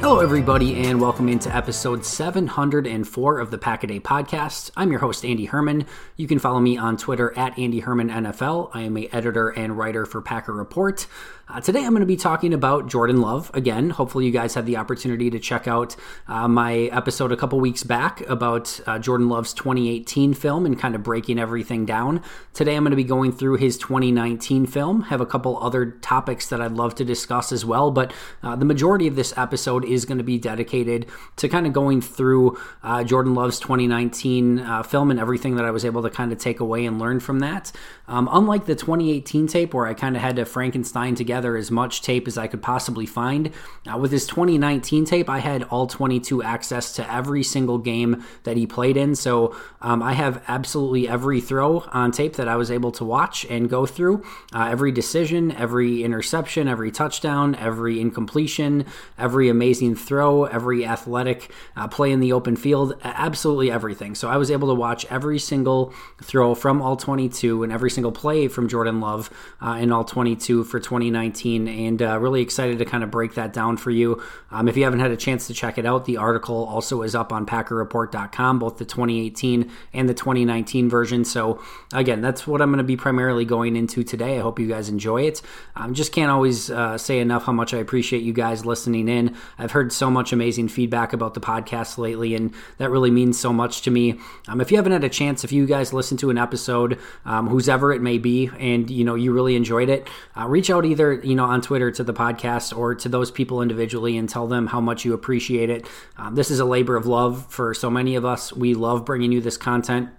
Hello, everybody, and welcome into episode 704 of the Pack a Day podcast. I'm your host, Andy Herman. You can follow me on Twitter at Andy Herman NFL. I am a editor and writer for Packer Report. Uh, today, I'm going to be talking about Jordan Love again. Hopefully, you guys had the opportunity to check out uh, my episode a couple weeks back about uh, Jordan Love's 2018 film and kind of breaking everything down. Today, I'm going to be going through his 2019 film. Have a couple other topics that I'd love to discuss as well, but uh, the majority of this episode is going to be dedicated to kind of going through uh, Jordan Love's 2019 uh, film and everything that I was able to kind of take away and learn from that. Um, unlike the 2018 tape, where I kind of had to Frankenstein together as much tape as I could possibly find, uh, with his 2019 tape, I had all 22 access to every single game that he played in. So um, I have absolutely every throw on tape that I was able to watch and go through. Uh, every decision, every interception, every touchdown, every incompletion, every amazing throw, every athletic uh, play in the open field, absolutely everything. So I was able to watch every single throw from all 22 and every single single play from Jordan Love uh, in all 22 for 2019, and uh, really excited to kind of break that down for you. Um, if you haven't had a chance to check it out, the article also is up on PackerReport.com, both the 2018 and the 2019 version. So again, that's what I'm going to be primarily going into today. I hope you guys enjoy it. I um, just can't always uh, say enough how much I appreciate you guys listening in. I've heard so much amazing feedback about the podcast lately, and that really means so much to me. Um, if you haven't had a chance, if you guys listen to an episode, um, ever it may be, and you know you really enjoyed it, uh, reach out either you know on Twitter to the podcast or to those people individually and tell them how much you appreciate it. Um, this is a labor of love for so many of us. We love bringing you this content.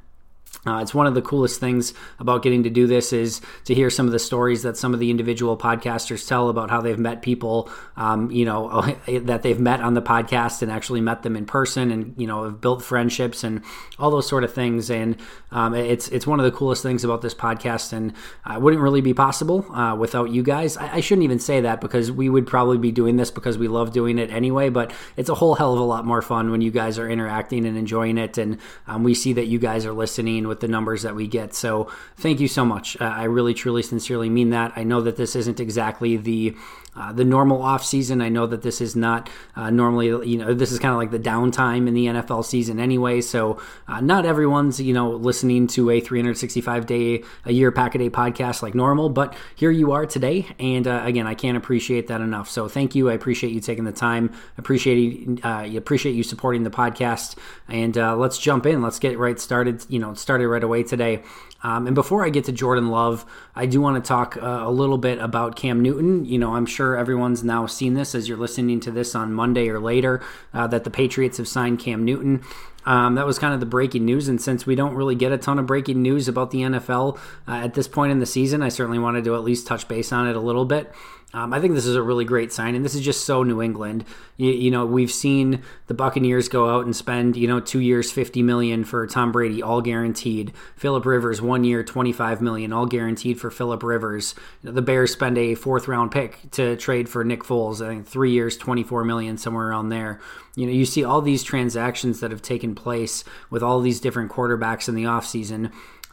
Uh, it's one of the coolest things about getting to do this is to hear some of the stories that some of the individual podcasters tell about how they've met people, um, you know, that they've met on the podcast and actually met them in person, and you know, have built friendships and all those sort of things. And um, it's it's one of the coolest things about this podcast, and uh, wouldn't really be possible uh, without you guys. I, I, shouldn't even say that because we would probably be doing this because we love doing it anyway. But it's a whole hell of a lot more fun when you guys are interacting and enjoying it, and um, we see that you guys are listening with the numbers that we get. So thank you so much. Uh, I really, truly, sincerely mean that. I know that this isn't exactly the uh, the normal off season. I know that this is not uh, normally, you know, this is kind of like the downtime in the NFL season anyway. So uh, not everyone's, you know, listening to a 365 day a year pack a day podcast like normal, but here you are today. And uh, again, I can't appreciate that enough. So thank you. I appreciate you taking the time. Appreciate uh, appreciate you supporting the podcast. And uh, let's jump in. Let's get right started. You know, started right away today. Um, and before I get to Jordan Love, I do want to talk uh, a little bit about Cam Newton. You know, I'm sure everyone's now seen this as you're listening to this on Monday or later uh, that the Patriots have signed Cam Newton. Um, that was kind of the breaking news. And since we don't really get a ton of breaking news about the NFL uh, at this point in the season, I certainly wanted to at least touch base on it a little bit. Um, I think this is a really great sign, and this is just so New England. You, you, know, we've seen the Buccaneers go out and spend you know two years, fifty million for Tom Brady, all guaranteed. Philip Rivers, one year, twenty-five million, all guaranteed for Philip Rivers. The Bears spend a fourth-round pick to trade for Nick Foles. I think three years, twenty-four million, somewhere around there. You know, you see all these transactions that have taken place with all these different quarterbacks in the offseason.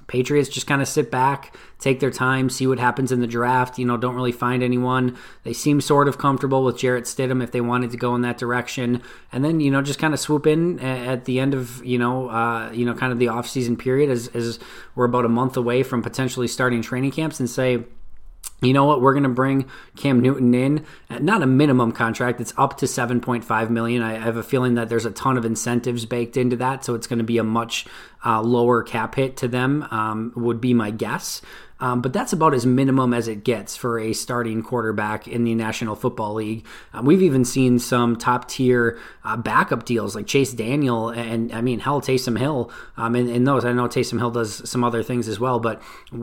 Patriots just kind of sit back, take their time, see what happens in the draft. You know, don't really find anyone. They seem sort of comfortable with Jarrett Stidham if they wanted to go in that direction, and then you know just kind of swoop in at the end of you know uh, you know kind of the offseason period as, as we're about a month away from potentially starting training camps and say you know what? We're going to bring cam newton in not a minimum contract. It's up to 7.5 million. I have a feeling that there's a ton of incentives baked into that so it's going to be a much uh, lower cap hit to them um, would be my guess um, but that's about as minimum as it gets for a starting quarterback in the National Football League. Um, we've even seen some top tier uh, backup deals like Chase Daniel and, I mean, hell, Taysom Hill. Um, and, and, those, I know Taysom Hill does some other things as well, but,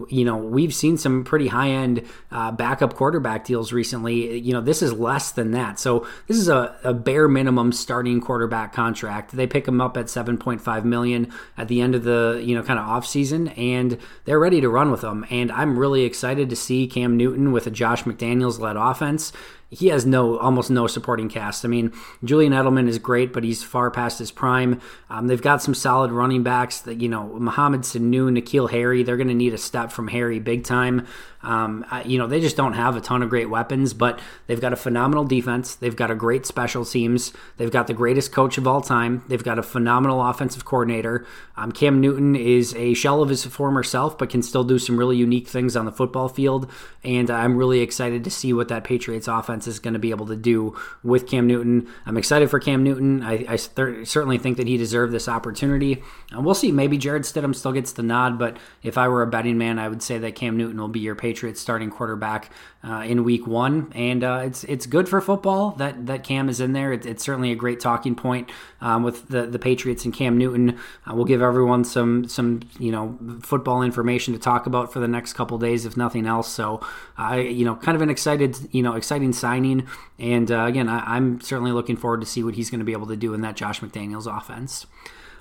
you know, we've seen some pretty high end uh, backup quarterback deals recently. You know, this is less than that. So this is a, a bare minimum starting quarterback contract. They pick him up at 7.5 million at the end of the, you know, kind of off season, and they're ready to run with him. And I'm really excited to see Cam Newton with a Josh McDaniels led offense he has no almost no supporting cast. I mean, Julian Edelman is great, but he's far past his prime. Um, they've got some solid running backs that you know Mohamed Sanu, N'Keal Harry. They're going to need a step from Harry big time. Um, you know, they just don't have a ton of great weapons, but they've got a phenomenal defense. They've got a great special teams. They've got the greatest coach of all time. They've got a phenomenal offensive coordinator. Um, Cam Newton is a shell of his former self, but can still do some really unique things on the football field. And I'm really excited to see what that Patriots offense is going to be able to do with Cam Newton. I'm excited for Cam Newton. I, I certainly think that he deserved this opportunity. And we'll see. Maybe Jarrett Stidham still gets the nod, but if I were a betting man, I would say that Cam Newton will be your Patriots starting quarterback uh, in Week One. And uh, it's it's good for football that that Cam is in there. It, it's certainly a great talking point um, with the the Patriots and Cam Newton. Uh, we'll give everyone some some you know football information to talk about for the next couple days, if nothing else. So I you know kind of an excited you know exciting signing. And uh, again, I, I'm certainly looking forward to see what he's going to be able to do in that Josh McDaniels offense.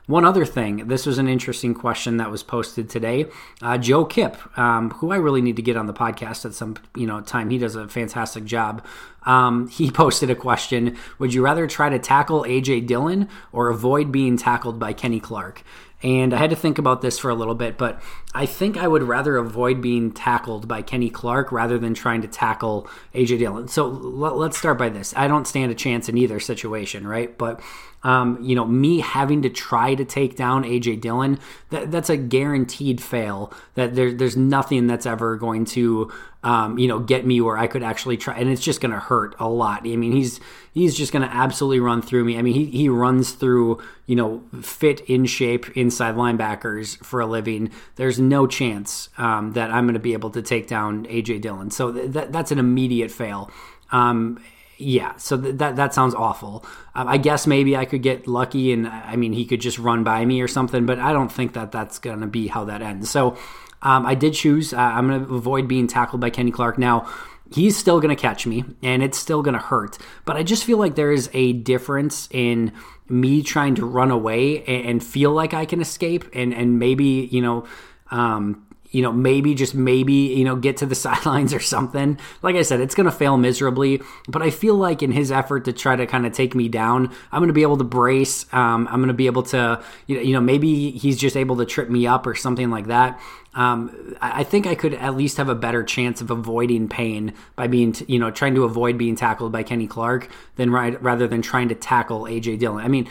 One other thing, this was an interesting question that was posted today. Uh, Joe Kipp, um, who I really need to get on the podcast at some you know time, he does a fantastic job. Um, he posted a question: Would you rather try to tackle AJ Dillon or avoid being tackled by Kenny Clark? And I had to think about this for a little bit, but I think I would rather avoid being tackled by Kenny Clark rather than trying to tackle AJ Dillon. So let's start by this. I don't stand a chance in either situation, right? But um, you know, me having to try to take down AJ Dillon, that, that's a guaranteed fail. That there, there's nothing that's ever going to, um, you know, get me where I could actually try, and it's just going to hurt a lot. I mean, he's he's just going to absolutely run through me. I mean, he he runs through, you know, fit in shape inside linebackers for a living. There's no chance um, that I'm going to be able to take down AJ Dillon. So th- that, that's an immediate fail. Um, yeah, so th- that that sounds awful. Um, I guess maybe I could get lucky, and I mean he could just run by me or something, but I don't think that that's going to be how that ends. So um, I did choose. Uh, I'm going to avoid being tackled by Kenny Clark now. He's still going to catch me, and it's still going to hurt. But I just feel like there is a difference in me trying to run away and, feel like I can escape, and and maybe you know. Um, you know, maybe just maybe, you know, get to the sidelines or something. Like I said, it's going to fail miserably, but I feel like in his effort to try to kind of take me down, I'm going to be able to brace. Um, I'm going to be able to, you know, maybe he's just able to trip me up or something like that um, I think I could at least have a better chance of avoiding pain by being, you know, trying to avoid being tackled by Kenny Clark than rather than trying to tackle AJ Dillon. I mean,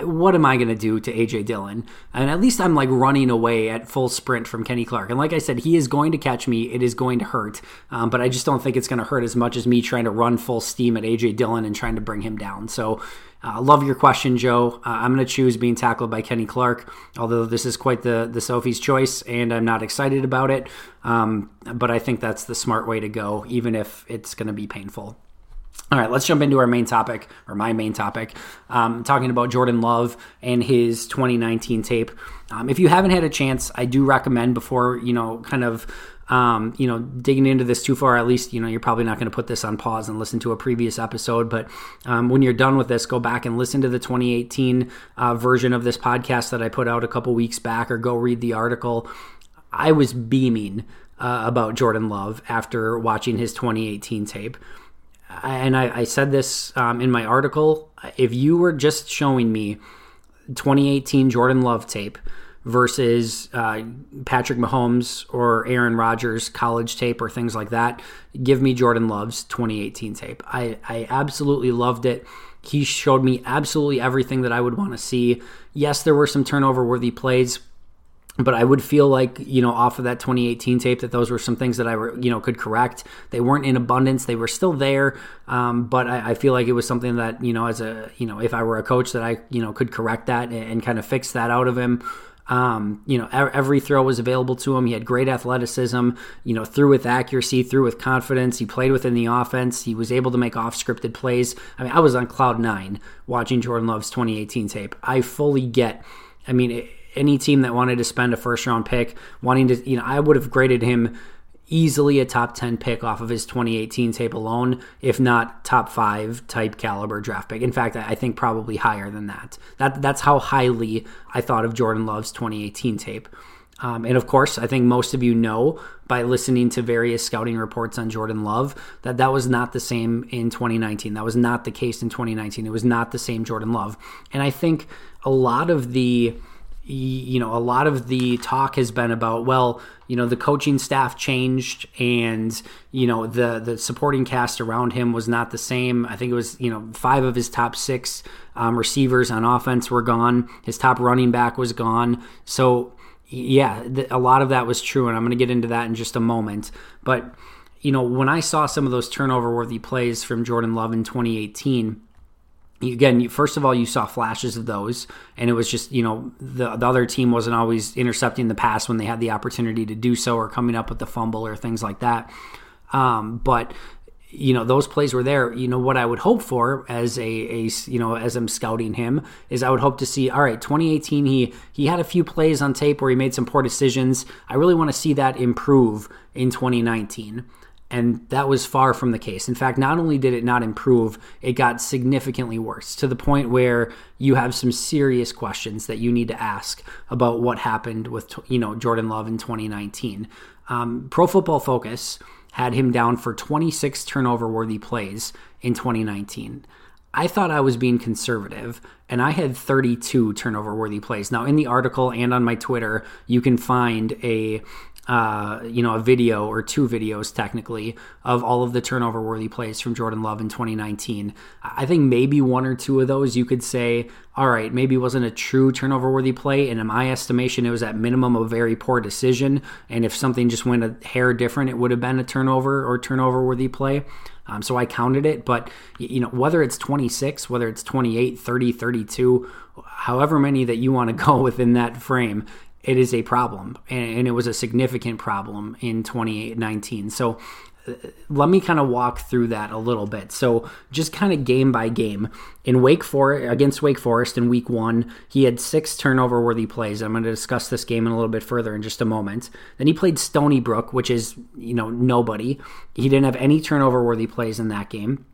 what am I going to do to AJ Dillon? And at least I'm like running away at full sprint from Kenny Clark. And like I said, he is going to catch me. It is going to hurt, um, but I just don't think it's going to hurt as much as me trying to run full steam at AJ Dillon and trying to bring him down. So uh, love your question, Joe. Uh, I'm going to choose being tackled by Kenny Clark, although this is quite the, the Sophie's choice, and I'm not excited about it. Um, but I think that's the smart way to go, even if it's going to be painful. All right, let's jump into our main topic, or my main topic, um, talking about Jordan Love and his 2019 tape. Um, if you haven't had a chance, I do recommend before, you know, kind of um, you know, digging into this too far, at least, you know, you're probably not going to put this on pause and listen to a previous episode. But um, when you're done with this, go back and listen to the 2018 uh, version of this podcast that I put out a couple weeks back, or go read the article. I was beaming uh, about Jordan Love after watching his 2018 tape. And I, I said this um, in my article. If you were just showing me 2018 Jordan Love tape, versus uh, Patrick Mahomes or Aaron Rodgers college tape or things like that. Give me Jordan Love's 2018 tape. I, I absolutely loved it. He showed me absolutely everything that I would want to see. Yes, there were some turnover worthy plays, but I would feel like you know off of that 2018 tape that those were some things that I were you know could correct. They weren't in abundance; they were still there, um, but I, I, feel like it was something that you know as a you know if I were a coach that I you know could correct that and, and kind of fix that out of him. Um, you know, every throw was available to him. He had great athleticism, you know, threw with accuracy, threw with confidence. He played within the offense. He was able to make off scripted plays. I mean, I was on cloud nine watching Jordan Love's 2018 tape. I fully get, I mean, any team that wanted to spend a first round pick, wanting to, you know, I would have graded him easily a top 10 pick off of his 2018 tape alone, if not top five type caliber draft pick. In fact, I think probably higher than that. That That's how highly I thought of Jordan Love's 2018 tape. Um, and of course, I think most of you know by listening to various scouting reports on Jordan Love that that was not the same in 2019. That was not the case in 2019. It was not the same Jordan Love. And I think a lot of the you know, a lot of the talk has been about, well, you know, the coaching staff changed and, you know, the the supporting cast around him was not the same. I think it was, you know, five of his top six um, receivers on offense were gone. His top running back was gone. So, yeah, a lot of that was true. And I'm going to get into that in just a moment. But, you know, when I saw some of those turnover worthy plays from Jordan Love in 2018, again first of all you saw flashes of those and it was just you know the, the other team wasn't always intercepting the pass when they had the opportunity to do so or coming up with the fumble or things like that. Um, but you know those plays were there. You know what i would hope for as a, a you know as i'm scouting him is i would hope to see all right 2018 he he had a few plays on tape where he made some poor decisions. I really want to see that improve in 2019 and that was far from the case. In fact, not only did it not improve, it got significantly worse to the point where you have some serious questions that you need to ask about what happened with you know Jordan Love in 2019. Um, Pro Football Focus had him down for 26 turnover worthy plays in 2019. I thought I was being conservative, and I had 32 turnover worthy plays. Now, in the article and on my Twitter, you can find a uh, you know, a video or two videos technically of all of the turnover worthy plays from Jordan Love in 2019. I think maybe one or two of those you could say, all right, maybe wasn't a true turnover worthy play. And in my estimation, it was at minimum a very poor decision. And if something just went a hair different, it would have been a turnover or turnover worthy play. Um, so I counted it. But, you know, whether it's 26, whether it's 28, 30, 32, however many that you want to go within that frame, it is a problem, and it was a significant problem in 2019. So uh, let me kind of walk through that a little bit. So just kind of game by game. In Wake Forest against Wake Forest in week one, he had six turnover worthy plays. I'm going to discuss this game in a little bit further in just a moment. Then he played Stony Brook, which is, you know, nobody. He didn't have any turnover worthy plays in that game.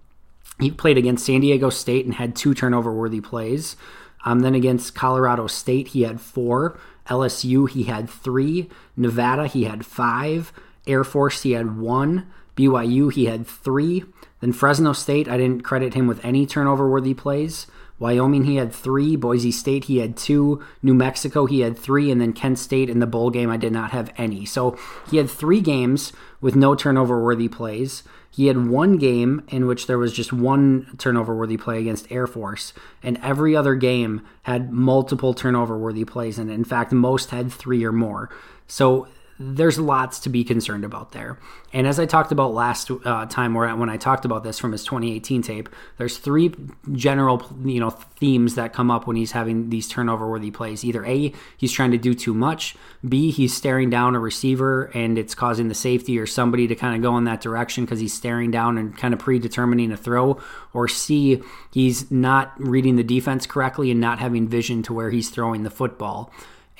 He played against San Diego State and had two turnover worthy plays. Um, then against Colorado State, he had four, LSU, he had three. Nevada, he had five. Air Force, he had one. BYU, he had three. Then Fresno State, I didn't credit him with any turnover worthy plays. Wyoming, he had three. Boise State, he had two. New Mexico, he had three. And then Kent State in the bowl game, I did not have any. So he had three games with no turnover worthy plays. He had one game in which there was just one turnover worthy play against Air Force, and every other game had multiple turnover worthy plays. And in fact, most had three or more. So there's lots to be concerned about there. And as I talked about last uh, time, where when I talked about this from his 2018 tape, there's three general you know themes that come up when he's having these turnover-worthy plays. Either a he's trying to do too much, b he's staring down a receiver and it's causing the safety or somebody to kind of go in that direction because he's staring down and kind of predetermining a throw, or c he's not reading the defense correctly and not having vision to where he's throwing the football.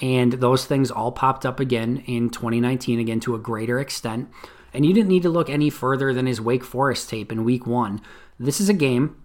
And those things all popped up again in 2019, again to a greater extent. And you didn't need to look any further than his Wake Forest tape in week one. This is a game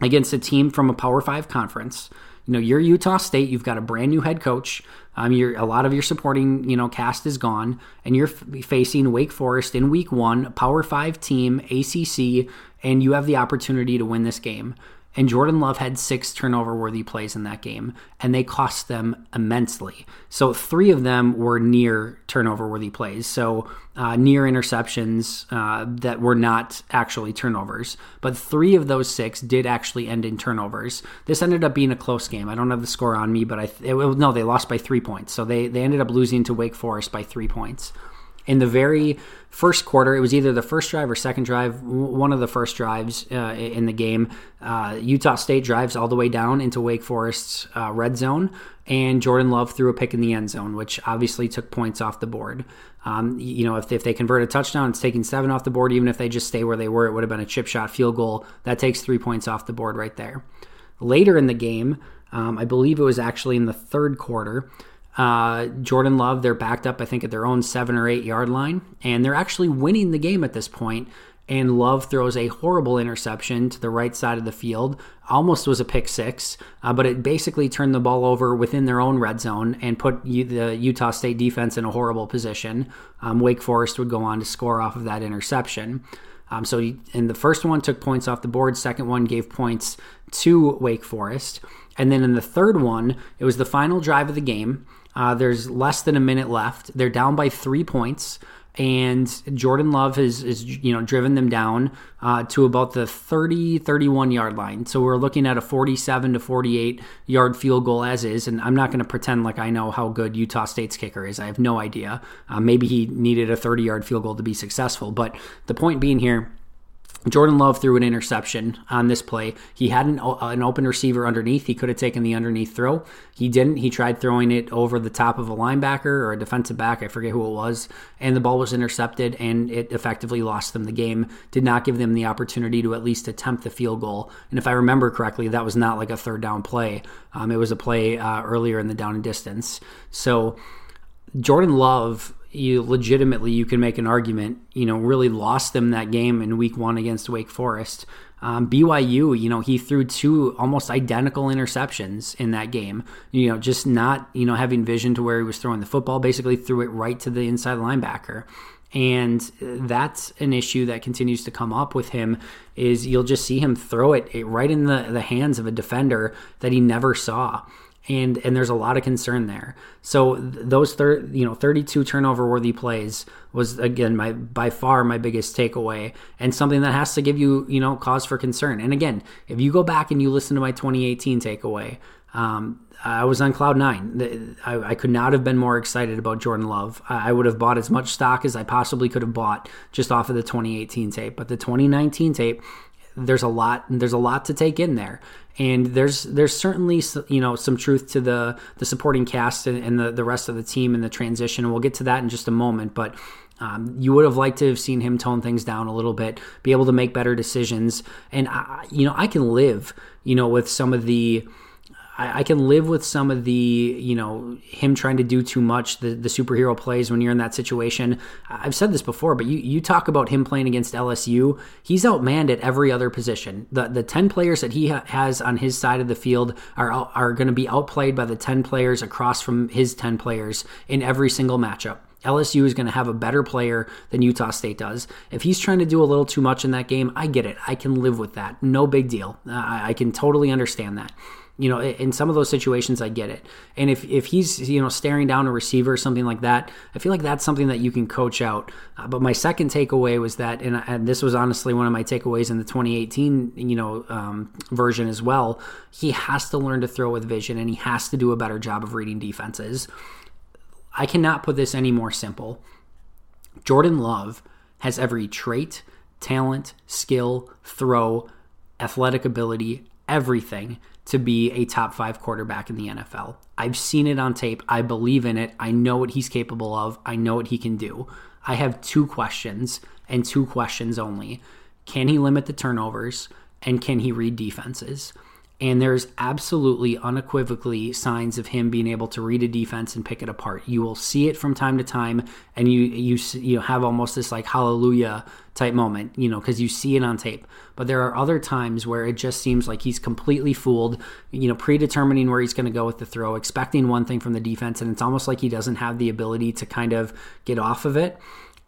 against a team from a Power Five conference. You know, you're Utah State. You've got a brand new head coach. Um, you're, a lot of your supporting, you know, cast is gone, and you're f- facing Wake Forest in Week One, Power Five team, ACC, and you have the opportunity to win this game. And Jordan Love had six turnover worthy plays in that game, and they cost them immensely. So, three of them were near turnover worthy plays. So, uh, near interceptions uh, that were not actually turnovers. But three of those six did actually end in turnovers. This ended up being a close game. I don't have the score on me, but I it, no, they lost by three points. So, they, they ended up losing to Wake Forest by three points in the very first quarter, it was either the first drive or second drive, one of the first drives uh, in the game. Uh, Utah State drives all the way down into Wake Forest's uh, red zone, and Jordan Love threw a pick in the end zone, which obviously took points off the board. Um, you know, if, if they convert a touchdown, it's taking seven off the board. Even if they just stay where they were, it would have been a chip shot field goal. That takes three points off the board right there. Later in the game, um, I believe it was actually in the third quarter. Uh, Jordan Love, they're backed up, I think, at their own seven or eight yard line, and they're actually winning the game at this point. And Love throws a horrible interception to the right side of the field. Almost was a pick six, uh, but it basically turned the ball over within their own red zone and put the Utah State defense in a horrible position. Um, Wake Forest would go on to score off of that interception. Um, so, he, and the first one took points off the board. Second one gave points to Wake Forest, and then in the third one, it was the final drive of the game. Uh, there's less than a minute left. They're down by three points, and Jordan Love has is you know driven them down uh, to about the 30 31 yard line. So we're looking at a 47 to 48 yard field goal as is. And I'm not going to pretend like I know how good Utah State's kicker is. I have no idea. Uh, maybe he needed a 30 yard field goal to be successful. But the point being here Jordan Love threw an interception on this play. He had an, an, open receiver underneath. He could have taken the underneath throw. He didn't. He tried throwing it over the top of a linebacker or a defensive back. I forget who it was. And the ball was intercepted and it effectively lost them the game. Did not give them the opportunity to at least attempt the field goal. And if I remember correctly, that was not like a third down play. Um, it was a play uh, earlier in the down and distance. So Jordan Love you legitimately you can make an argument you know really lost them that game in week one against wake forest. Um, byu you know he threw two almost identical interceptions in that game. You know just not you know having vision to where he was throwing the football basically threw it right to the inside linebacker. And that's an issue that continues to come up with him is you'll just see him throw it right in the, the hands of a defender that he never saw and and there's a lot of concern there. So those thir- you know 32 turnover worthy plays was again my by far my biggest takeaway and something that has to give you you know cause for concern. And again, if you go back and you listen to my 2018 takeaway, um, I was on cloud nine. I, I, could not have been more excited about Jordan Love. I would have bought as much stock as I possibly could have bought just off of the 2018 tape. But the 2019 tape, there's a lot. There's a lot to take in there and there's there's certainly you know some truth to the the supporting cast and, and the the rest of the team in the transition. And we'll get to that in just a moment, but. Um, you would have liked to have seen him tone things down a little bit, be able to make better decisions, and I, you know I can live, you know, with some of the I, I, can live with some of the, you know, him trying to do too much, the, the superhero plays when you're in that situation. I've said this before, but you, you talk about him playing against LSU. He's outmanned at every other position. The the 10 players that he ha- has on his side of the field are, are going to be outplayed by the 10 players across from his 10 players in every single matchup. LSU is going to have a better player than Utah State does. If he's trying to do a little too much in that game, I get it. I can live with that. No big deal. I, I can totally understand that you know in some of those situations i get it and if, if he's you know staring down a receiver or something like that i feel like that's something that you can coach out uh, but my second takeaway was that and, and, this was honestly one of my takeaways in the 2018 you know um, version as well he has to learn to throw with vision and he has to do a better job of reading defenses i cannot put this any more simple jordan love has every trait talent skill throw athletic ability everything to be a top five quarterback in the NFL. I've seen it on tape. I believe in it. I know what he's capable of. I know what he can do. I have two questions and two questions only. Can he limit the turnovers? And can he read defenses? And there's absolutely unequivocally signs of him being able to read a defense and pick it apart. You will see it from time to time, and you you you have almost this like hallelujah type moment, you know, because you see it on tape. But there are other times where it just seems like he's completely fooled, you know, predetermining where he's going to go with the throw, expecting one thing from the defense, and it's almost like he doesn't have the ability to kind of get off of it.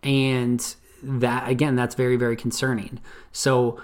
And that again, that's very very concerning. So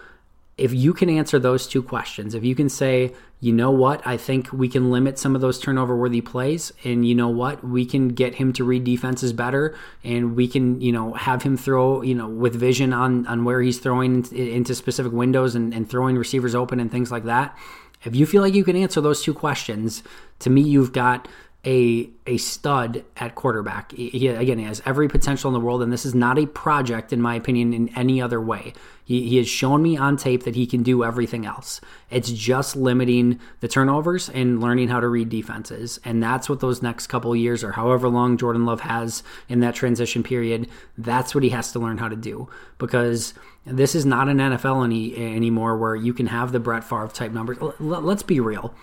if you can answer those two questions, if you can say, you know what, I think we can limit some of those turnover worthy plays, and you know what, we can get him to read defenses better, and we can, you know, have him throw, you know, with vision on on where he's throwing into specific windows and, and throwing receivers open and things like that. If you feel like you can answer those two questions, to me, you've got a a stud at quarterback. He, again, he has every potential in the world, and this is not a project, in my opinion, in any other way. He, he has shown me on tape that he can do everything else. It's just limiting the turnovers and learning how to read defenses, and that's what those next couple years or however long Jordan Love has in that transition period. That's what he has to learn how to do because this is not an NFL any, anymore where you can have the Brett Favre type numbers. Let's be real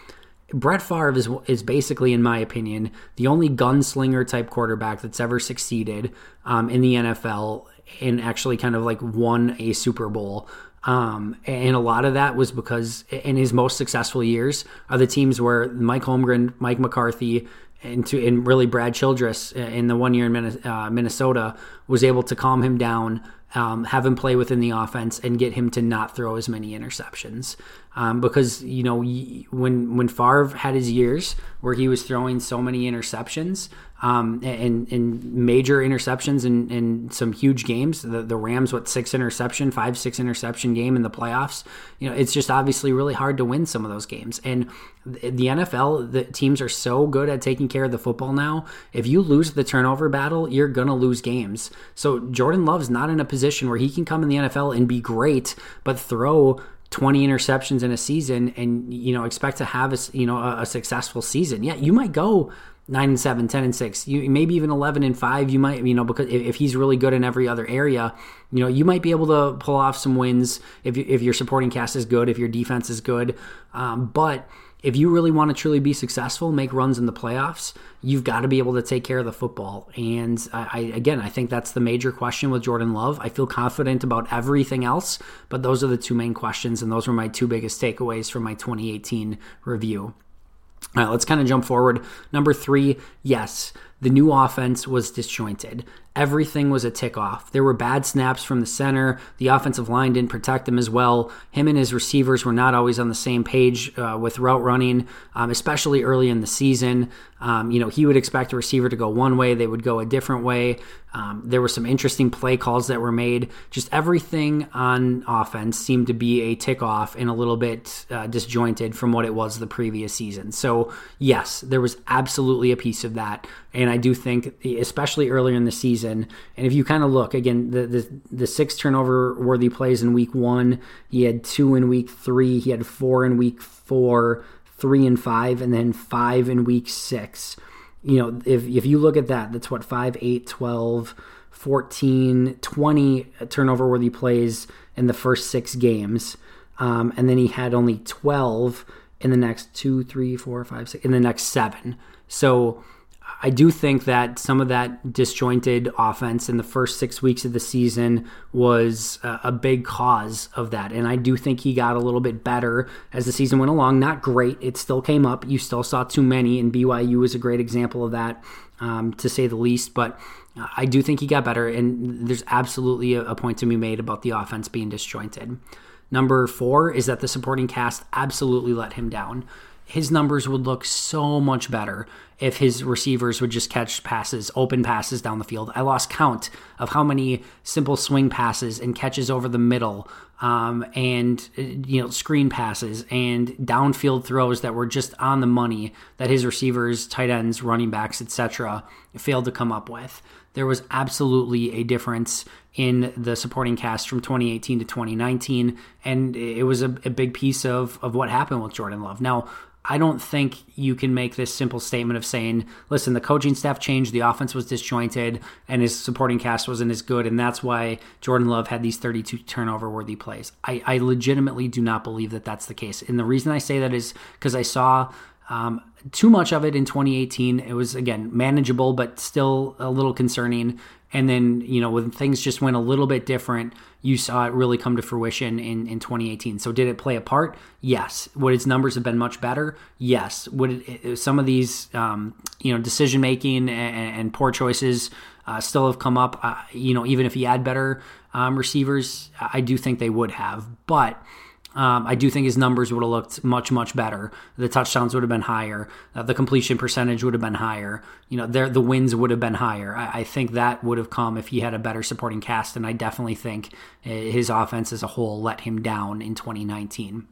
Brett Favre is is basically, in my opinion, the only gunslinger type quarterback that's ever succeeded um, in the NFL and actually kind of like won a Super Bowl. Um, and a lot of that was because in his most successful years are the teams where Mike Holmgren, Mike McCarthy, and, to, and really Brad Childress in the one year in uh, Minnesota was able to calm him down, um, have him play within the offense, and get him to not throw as many interceptions um, because you know when when Favre had his years where he was throwing so many interceptions um, and, and major interceptions in, in some huge games, the, the Rams what six interception, five six interception game in the playoffs. You know, it's just obviously really hard to win some of those games. And the NFL, the teams are so good at taking care of the football now. If you lose the turnover battle, you're gonna lose games. So Jordan Love's not in a position where he can come in the NFL and be great, but throw 20 interceptions in a season and you know expect to have a you know a, a, successful season. Yeah you might go 9 and 7 10 and 6 you maybe even 11 and 5 you might you know because if, if he's really good in every other area you know you might be able to pull off some wins if, you, if your supporting cast is good if your defense is good. Um, but if you really want to truly be successful, make runs in the playoffs, you've got to be able to take care of the football. And I, I, again, I think that's the major question with Jordan Love. I feel confident about everything else, but those are the two main questions, and those were my two biggest takeaways from my 2018 review. All right, let's kind of jump forward. Number three, yes, the new offense was disjointed. Everything was a tick off. There were bad snaps from the center. The offensive line didn't protect him as well. Him and his receivers were not always on the same page uh, with route running, um, especially early in the season. Um, you know, he would expect a receiver to go one way, they would go a different way. Um, there were some interesting play calls that were made. Just everything on offense seemed to be a tick off and a little bit uh, disjointed from what it was the previous season. So, yes, there was absolutely a piece of that. And I do think, especially earlier in the season, and if you kind of look again, the, the, the six turnover worthy plays in week one, he had two in week three, he had four in week four three and five, and then five in week six. You know, if, if you look at that, that's what, 5, 8, 12, 14, 20 turnover worthy plays in the first six games. Um, and then he had only 12 in the next two, three, four, five, six, in the next seven. So I do think that some of that disjointed offense in the first six weeks of the season was a, big cause of that. And I do think he got a little bit better as the season went along. Not great. It still came up. You still saw too many, and BYU is a great example of that, um, to say the least. But I do think he got better, and there's absolutely a point to be made about the offense being disjointed. Number four is that the supporting cast absolutely let him down his numbers would look so much better if his receivers would just catch passes, open passes down the field. I lost count of how many simple swing passes and catches over the middle, um, and you know screen passes and downfield throws that were just on the money that his receivers, tight ends, running backs, etc., failed to come up with. There was absolutely a difference in the supporting cast from 2018 to 2019, and it was a, a big piece of of what happened with Jordan Love. Now I don't think you can make this simple statement of saying, listen, the coaching staff changed, the offense was disjointed, and his supporting cast wasn't as good, and that's why Jordan Love had these 32 turnover worthy plays. I, I legitimately do not believe that that's the case. And the reason I say that is because I saw um, too much of it in 2018. It was, again, manageable, but still a little concerning. And then, you know, when things just went a little bit different, you saw it really come to fruition in, in 2018. So did it play a part? Yes. Would its numbers have been much better? Yes. Would it, some of these, um, you know, decision making and, and, poor choices uh, still have come up? Uh, you know, even if he had better um, receivers, I do think they would have. But um, I do think his numbers would have looked much, much better. The touchdowns would have been higher. Uh, the completion percentage would have been higher. You know, the wins would have been higher. I, I, think that would have come if he had a better supporting cast, and I definitely think uh, his offense as a whole let him down in 2019.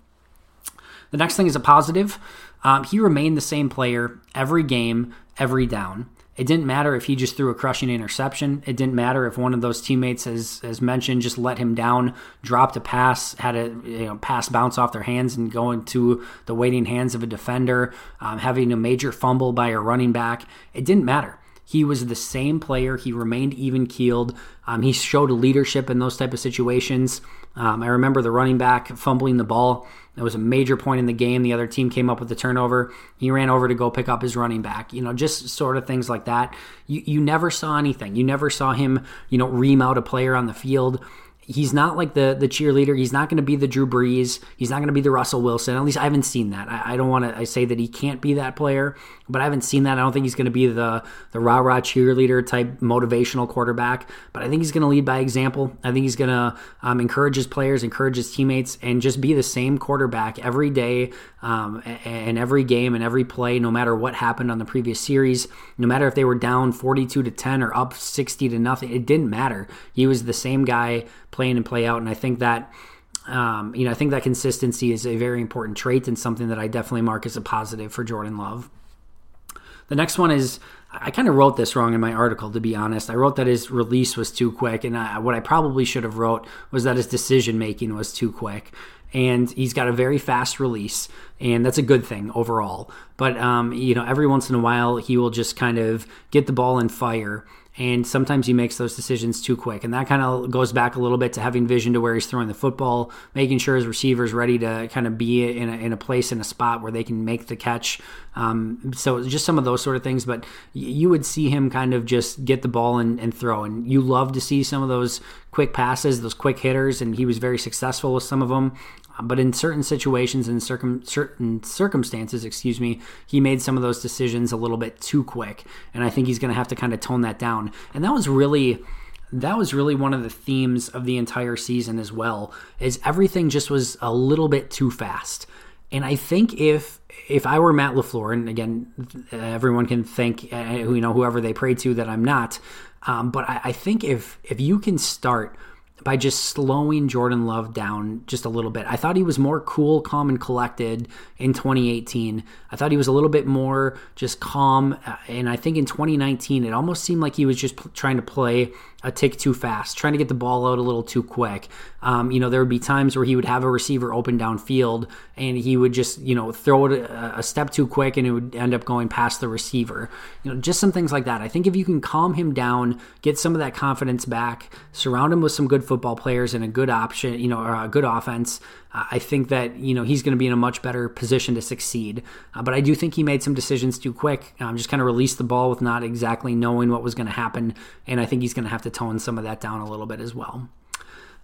The next thing is a positive. Um, he remained the same player every game, every down. It didn't matter if he just threw a crushing interception. It didn't matter if one of those teammates, as as mentioned, just let him down, dropped a pass, had a you know, pass bounce off their hands and go into the waiting hands of a defender, um, having a major fumble by a running back. It didn't matter. He was the same player. He remained even keeled. Um, he showed leadership in those type of situations. Um, I remember the running back fumbling the ball. That was a major point in the game. The other team came up with the turnover. He ran over to go pick up his running back. You know, just sort of things like that. You you never saw anything. You never saw him, you know, ream out a player on the field he's not like the the cheerleader. He's not going to be the Drew Brees. He's not going to be the Russell Wilson. At least I haven't seen that. I, I don't want to I say that he can't be that player, but I haven't seen that. I don't think he's going to be the the rah rah cheerleader type motivational quarterback. But I think he's going to lead by example. I think he's going to um, encourage his players, encourage his teammates, and just be the same quarterback every day um, and every game and every play, no matter what happened on the previous series. No matter if they were down forty two to ten or up sixty to nothing, it didn't matter. He was the same guy play in and play out. And I think that um, you know, I think that consistency is a very important trait and something that I definitely mark as a positive for Jordan Love. The next one is I kind of wrote this wrong in my article, to be honest. I wrote that his release was too quick, and I, what I probably should have wrote was that his decision making was too quick. And he's got a very fast release, and that's a good thing overall. But um, you know, every once in a while, he will just kind of get the ball and fire, and sometimes he makes those decisions too quick. And that kind of goes back a little bit to having vision to where he's throwing the football, making sure his receivers ready to kind of be in a, in a place in a spot where they can make the catch. Um, so just some of those sort of things. But you would see him kind of just get the ball and, and throw. And you love to see some of those quick passes, those quick hitters, and he was very successful with some of them. But in certain situations and circum, certain circumstances, excuse me, he made some of those decisions a little bit too quick, and I think he's going to have to kind of tone that down. And that was really that was really one of the themes of the entire season as well is everything just was a little bit too fast and i think if if i were matt LaFleur, and again everyone can thank uh, you know whoever they pray to that i'm not um, but I, I think if if you can start by just slowing Jordan Love down just a little bit. I thought he was more cool, calm, and collected in 2018. I thought he was a little bit more just calm. Uh, and I think in 2019, it almost seemed like he was just trying to play a tick too fast, trying to get the ball out a little too quick. Um, you know, there would be times where he would have a receiver open downfield and he would just, you know, throw it a, a, step too quick and it would end up going past the receiver. You know, just some things like that. I think if you can calm him down, get some of that confidence back, surround him with some good football players and a good option, you know, or a good offense, I think that you know he's going to be in a much better position to succeed. Uh, but I do think he made some decisions too quick. Um, just kind of released the ball with not exactly knowing what was going to happen, and I think he's going to have to tone some of that down a little bit as well.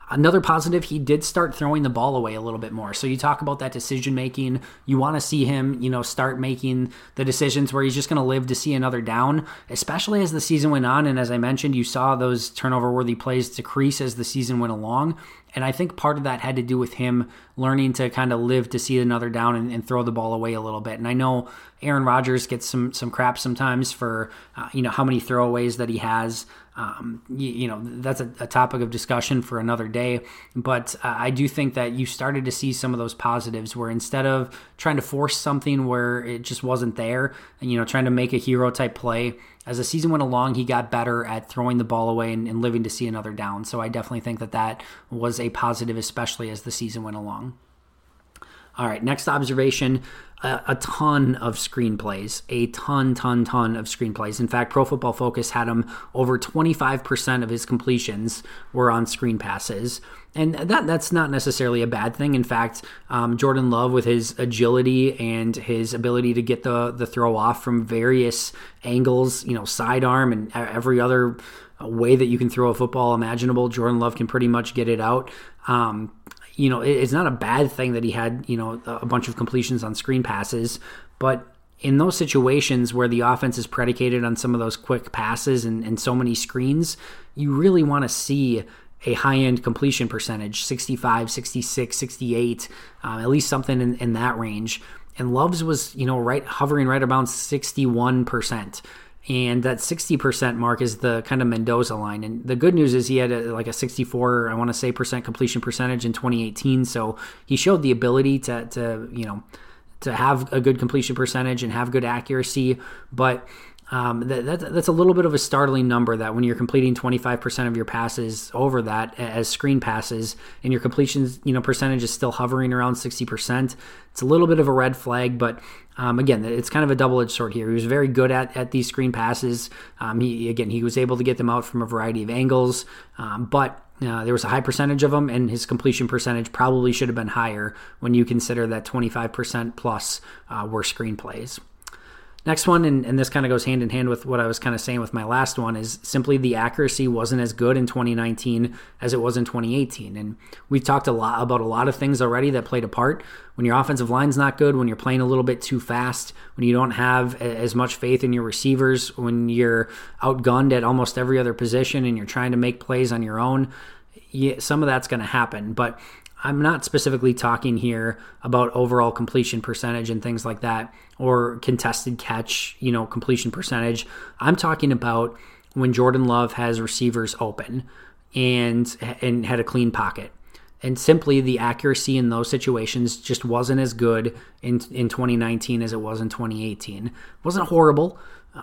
Another positive, he did start throwing the ball away a little bit more. So you talk about that decision making. You want to see him, you know, start making the decisions where he's just going to live to see another down, especially as the season went on. And as I mentioned, you saw those turnover worthy plays decrease as the season went along. And I think part of that had to do with him learning to kind of live to see another down and, and, throw the ball away a little bit. And I know Aaron Rodgers gets some some crap sometimes for uh, you know how many throwaways that he has. Um, you, you, know that's a, a, topic of discussion for another day. But uh, I do think that you started to see some of those positives where instead of trying to force something where it just wasn't there, and you know trying to make a hero type play as the season went along, he got better at throwing the ball away and, and, living to see another down. So I definitely think that that was a positive, especially as the season went along. All right, next observation a, a ton of screenplays, a ton, ton, ton of screenplays. In fact, Pro Football Focus had him over 25% of his completions were on screen passes. And that that's not necessarily a bad thing. In fact, um, Jordan Love, with his agility and his ability to get the the throw off from various angles, you know, sidearm and every other way that you can throw a football imaginable, Jordan Love can pretty much get it out. Um, you know, it's not a bad thing that he had, you know, a bunch of completions on screen passes, but in those situations where the offense is predicated on some of those quick passes and, and so many screens, you really want to see a high end completion percentage 65, 66, 68, um, at least something in, in that range. And Love's was, you know, right hovering right around 61% and that 60% mark is the kind of Mendoza line. And the good news is he had a, like a 64, I want to say, percent completion percentage in 2018. So he showed the ability to, to you know, to have a good completion percentage and have good accuracy. But um, that, that, that's a little bit of a startling number that when you're completing 25% of your passes over that as screen passes and your completions you know percentage is still hovering around 60% it's a little bit of a red flag but um, again it's kind of a double-edged sword here he was very good at, at these screen passes um, he again he was able to get them out from a variety of angles um, but uh, there was a high percentage of them, and his completion percentage probably should have been higher when you consider that 25% plus uh, were screenplays. Next one, and, and this kind of goes hand in hand with what I was kind of saying with my last one, is simply the accuracy wasn't as good in 2019 as it was in 2018. And we've talked a lot about a lot of things already that played a part. When your offensive line's not good, when you're playing a little bit too fast, when you don't have as much faith in your receivers, when you're outgunned at almost every other position and you're trying to make plays on your own, some of that's going to happen. But I'm not specifically talking here about overall completion percentage and things like that or contested catch, you know, completion percentage. I'm talking about when Jordan Love has receivers open and and had a clean pocket. And simply the accuracy in those situations just wasn't as good in in 2019 as it was in 2018. It wasn't horrible,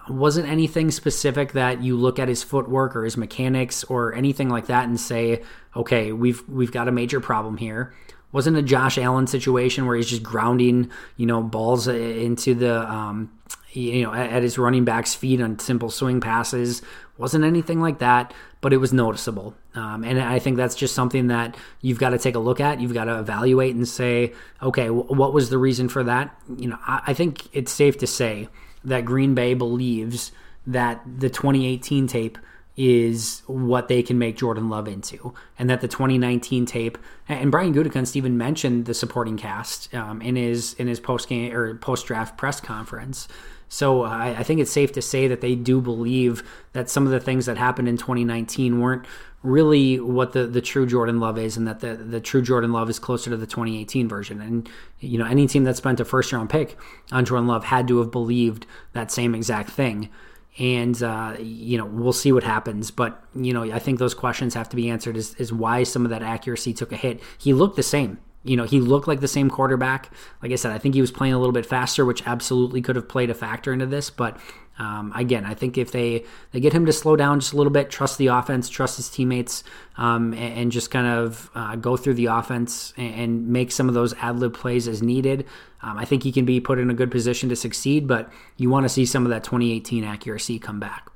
wasn't anything specific that you look at his footwork or his mechanics or anything like that and say, okay, we've we've got a major problem here. Wasn't a Josh Allen situation where he's just grounding, you know, balls into the, um, you know, at, his running back's feet on simple swing passes. Wasn't anything like that, but it was noticeable. Um, and I think that's just something that you've got to take a look at. You've got to evaluate and say, okay, what was the reason for that? You know, I, I think it's safe to say that Green Bay believes that the 2018 tape is what they can make Jordan Love into, and that the 2019 tape and Brian Gutekunst even mentioned the supporting cast um, in his in his post game or post draft press conference. So I, I, think it's safe to say that they do believe that some of the things that happened in 2019 weren't really what the, the true Jordan Love is, and that the, the true Jordan Love is closer to the 2018 version. And you know, any team that spent a first round pick on Jordan Love had to have believed that same exact thing. And uh, you know, we'll see what happens. But you know, I think those questions have to be answered: is, is why some of that accuracy took a hit. He looked the same you know, he looked like the same quarterback. Like I said, I think he was playing a little bit faster, which absolutely could have played a factor into this. But um, again, I think if they they get him to slow down just a little bit, trust the offense, trust his teammates, um, and, and, just kind of uh, go through the offense and, and, make some of those ad lib plays as needed, um, I think he can be put in a good position to succeed. But you want to see some of that 2018 accuracy come back.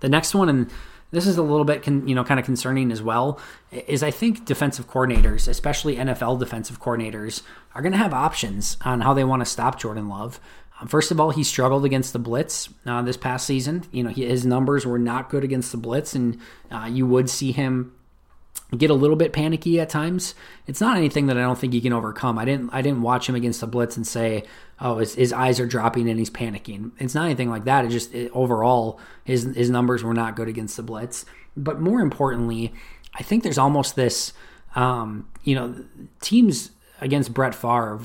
The next one, and this is a little bit con, you know kind of concerning as well. Is I think defensive coordinators, especially NFL defensive coordinators, are going to have options on how they want to stop Jordan Love. First of all, he struggled against the blitz uh, this past season. You know, he, his numbers were not good against the blitz, and uh, you would see him get a little bit panicky at times. It's not anything that I don't think he can overcome. I didn't I didn't watch him against the blitz and say, "Oh, his, his eyes are dropping and he's panicking." It's not anything like that. It just it, overall his his numbers were not good against the blitz. But more importantly, I think there's almost this um, you know, teams against Brett Favre,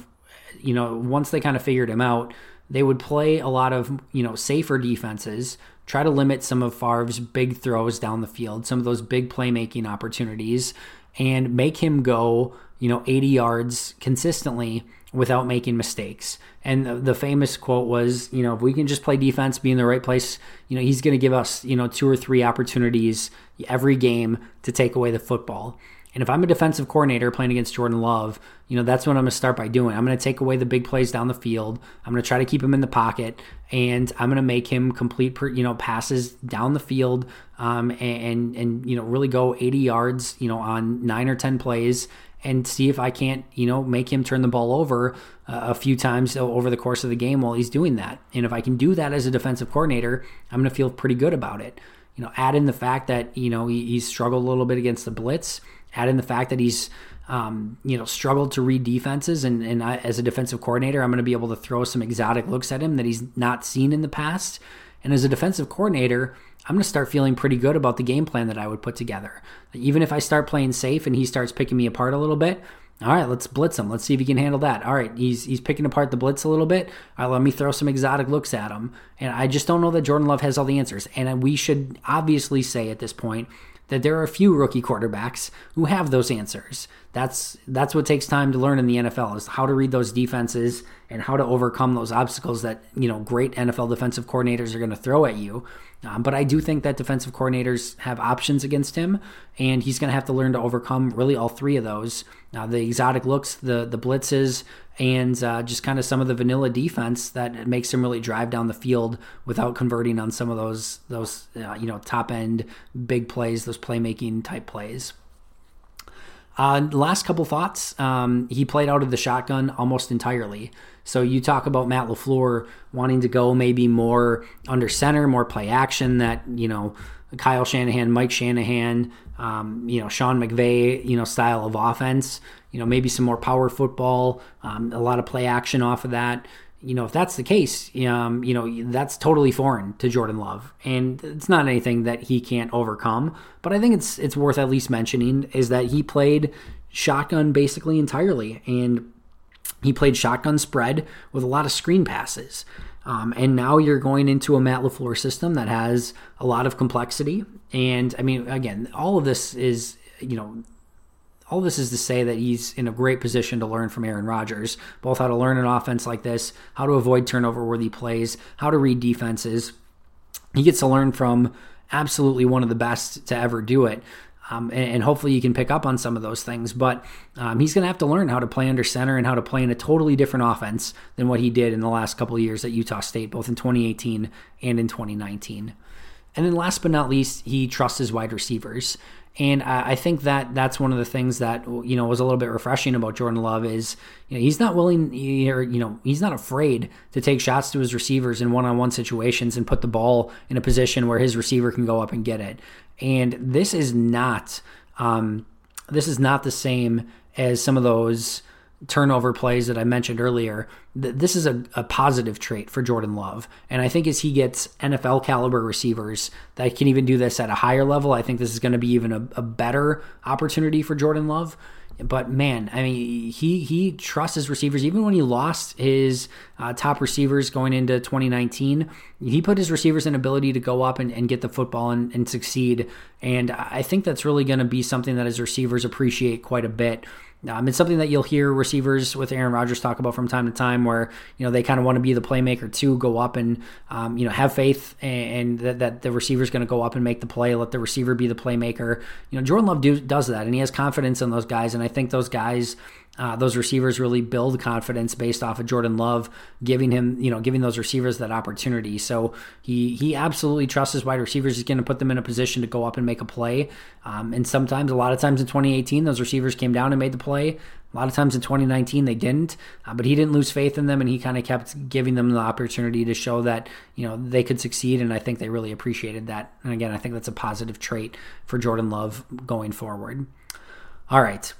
you know, once they kind of figured him out, they would play a lot of, you know, safer defenses try to limit some of Favre's big throws down the field, some of those big playmaking opportunities, and make him go, you know, 80 yards consistently without making mistakes. And the, the, famous quote was, you know, if we can just play defense, be in the right place, you know, he's going to give us, you know, two or three opportunities every game to take away the football. And if I'm a defensive coordinator playing against Jordan Love, you know, that's what I'm going to start by doing. I'm going to take away the big plays down the field. I'm going to try to keep him in the pocket and I'm going to make him complete, you know, passes down the field um, and, and, you know, really go 80 yards, you know, on nine or 10 plays and see if I can't, you know, make him turn the ball over uh, a few times over the course of the game while he's doing that. And if I can do that as a defensive coordinator, I'm going to feel pretty good about it. You know, add in the fact that, you know, he, he's struggled a little bit against the blitz add in the fact that he's um, you know struggled to read defenses and, and I, as a defensive coordinator i'm going to be able to throw some exotic looks at him that he's not seen in the past and as a defensive coordinator i'm going to start feeling pretty good about the game plan that i would put together even if i start playing safe and he starts picking me apart a little bit all right, let's blitz him. Let's see if he can handle that. All right, he's he's picking apart the blitz a little bit. All right, let me throw some exotic looks at him. And I just don't know that Jordan Love has all the answers. And we should obviously say at this point that there are a few rookie quarterbacks who have those answers. That's that's what takes time to learn in the NFL is how to read those defenses and how to overcome those obstacles that you know great NFL defensive coordinators are going to throw at you. Um, but I do think that defensive coordinators have options against him, and he's going to have to learn to overcome really all three of those: uh, the exotic looks, the the blitzes, and uh, just kind of some of the vanilla defense that makes him really drive down the field without converting on some of those those uh, you know top end big plays, those playmaking type plays. Uh, last couple thoughts. Um, he played out of the shotgun almost entirely. So you talk about Matt LaFleur wanting to go maybe more under center, more play action. That you know Kyle Shanahan, Mike Shanahan, um, you know Sean McVay, you know style of offense. You know maybe some more power football, um, a lot of play action off of that. You know if that's the case, um, you know that's totally foreign to Jordan Love, and it's not anything that he can't overcome. But I think it's it's worth at least mentioning is that he played shotgun basically entirely, and he played shotgun spread with a lot of screen passes. Um, and now you're going into a Matt LaFleur system that has a lot of complexity. And I mean, again, all of this is, you know, all this is to say that he's in a great position to learn from Aaron Rodgers, both how to learn an offense like this, how to avoid turnover worthy plays, how to read defenses. He gets to learn from absolutely one of the best to ever do it. Um, and, and, hopefully you can pick up on some of those things. But um, he's going to have to learn how to play under center and how to play in a totally different offense than what he did in the last couple of years at Utah State, both in 2018 and in 2019. And then last but not least, he trusts his wide receivers. And I think that that's one of the things that you know was a little bit refreshing about Jordan Love is you know he's not willing or you know he's not afraid to take shots to his receivers in one-on-one situations and put the ball in a position where his receiver can go up and get it. And this is not um, this is not the same as some of those turnover plays that I mentioned earlier. This is a, a, positive trait for Jordan Love. And I think as he gets NFL caliber receivers that can even do this at a higher level, I think this is going to be even a, a better opportunity for Jordan Love. But man, I mean, he he trusts his receivers. Even when he lost his uh, top receivers going into 2019, he put his receivers in ability to go up and, and get the football and, and succeed. And I think that's really going to be something that his receivers appreciate quite a bit. Um, it's something that you'll hear receivers with Aaron Rodgers talk about from time to time, where you know they kind of want to be the playmaker too, go up and um, you know have faith and, and that, that, the receiver is going to go up and make the play, let the receiver be the playmaker. You know, Jordan Love do, does that, and he has confidence in those guys, and I think those guys uh, those receivers really build confidence based off of Jordan Love giving him, you know, giving those receivers that opportunity. So he he absolutely trusts his wide receivers. He's going to put them in a position to go up and make a play. Um, and sometimes, a lot of times in 2018, those receivers came down and made the play. A lot of times in 2019 they didn't, uh, but he didn't lose faith in them, and he kind of kept giving them the opportunity to show that you know they could succeed. And I think they really appreciated that. And again, I think that's a positive trait for Jordan Love going forward. All right,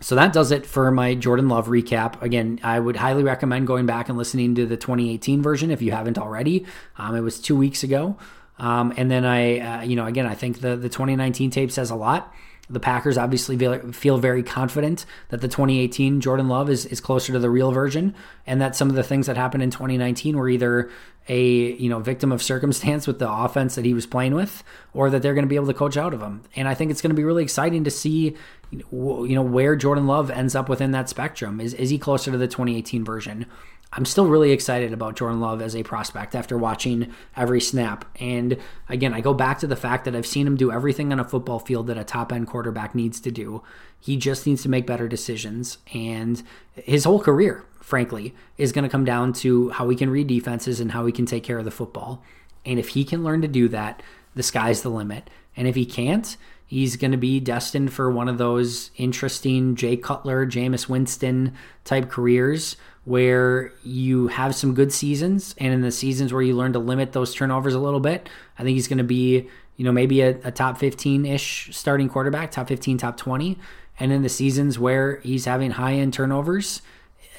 so that does it for my Jordan Love recap. Again, I would highly recommend going back and listening to the 2018 version if you haven't already. Um, it was two weeks ago. Um, and then I, uh, you know, again, I think the, the 2019 tape says a lot. The Packers obviously feel very confident that the 2018 Jordan Love is, is closer to the real version, and that some of the things that happened in 2019 were either a you know victim of circumstance with the offense that he was playing with, or that they're going to be able to coach out of him. And I think it's going to be really exciting to see you know where Jordan Love ends up within that spectrum. Is is he closer to the 2018 version? I'm still really excited about Jordan Love as a prospect after watching every snap. And again, I go back to the fact that I've seen him do everything on a football field that a top end quarterback needs to do. He just needs to make better decisions. And his whole career, frankly, is going to come down to how he can read defenses and how he can take care of the football. And if he can learn to do that, the sky's the limit. And if he can't, he's going to be destined for one of those interesting Jay Cutler, Jameis Winston type careers where you have some good seasons, and in the seasons where you learn to limit those turnovers a little bit, I think he's going to be, you know, maybe a, a top 15 ish starting quarterback, top 15, top 20. And in the seasons where he's having high end turnovers,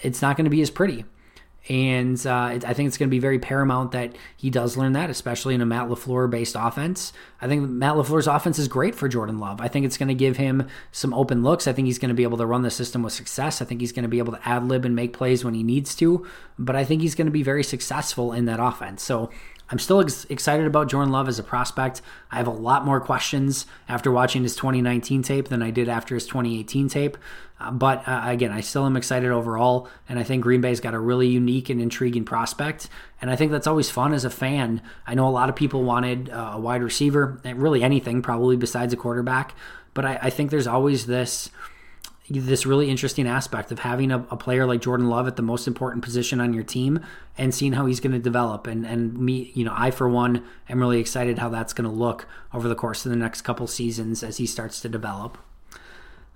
it's not going to be as pretty. And uh, I think it's going to be very paramount that he does learn that, especially in a Matt LaFleur based offense. I think Matt LaFleur's offense is great for Jordan Love. I think it's going to give him some open looks. I think he's going to be able to run the system with success. I think he's going to be able to ad lib and make plays when he needs to. But I think he's going to be very successful in that offense. So I'm still ex- excited about Jordan Love as a prospect. I have a lot more questions after watching his 2019 tape than I did after his 2018 tape. Uh, but uh, again, I still am excited overall, and I think Green Bay's got a really unique and intriguing prospect. And I think that's always fun as a fan. I know a lot of people wanted uh, a wide receiver, really anything, probably besides a quarterback. But I, I think there's always this this really interesting aspect of having a, a, player like Jordan Love at the most important position on your team and seeing how he's going to develop. And and me, you know, I for one am really excited how that's going to look over the course of the next couple seasons as he starts to develop.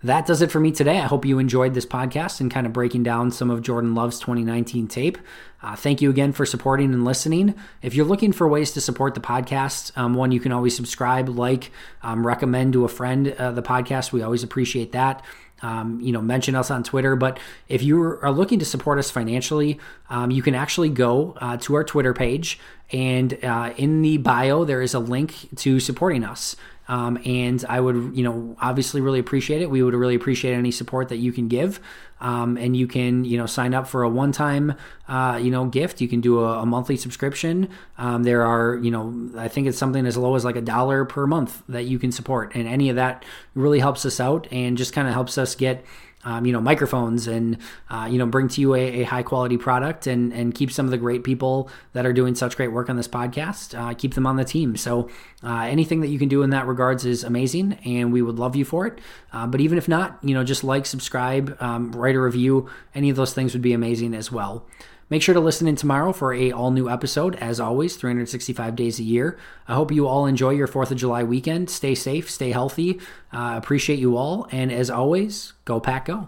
That does it for me today. I hope you enjoyed this podcast and kind of breaking down some of Jordan Love's 2019 tape. Uh, thank you again for supporting and listening. If you're looking for ways to support the podcast, um, one, you can always subscribe, like, um, recommend to a friend uh, the podcast. We always appreciate that um, you know, mention us on Twitter. But if you are looking to support us financially, um, you can actually go uh, to our Twitter page, and uh, in the bio there is a link to supporting us. Um, and I would, you know, obviously really appreciate it. We would really appreciate any support that you can give. Um, and you can, you know, sign up for a one-time, uh, you know, gift. You can do a, a monthly subscription. Um, there are, you know, I think it's something as low as like a dollar per month that you can support, and any of that really helps us out and just kind of helps us get um, you know, microphones and, uh, you know, bring to you a, a, high quality product and, and keep some of the great people that are doing such great work on this podcast, uh, keep them on the team. So uh, anything that you can do in that regards is amazing and we would love you for it. Uh, but even if not, you know, just like, subscribe, um, write a review, any of those things would be amazing as well. Make sure to listen in tomorrow for a all new episode. As always, 365 days a year. I hope you all enjoy your 4th of July weekend. Stay safe, stay healthy. Uh, appreciate you all. And as always, go pack go.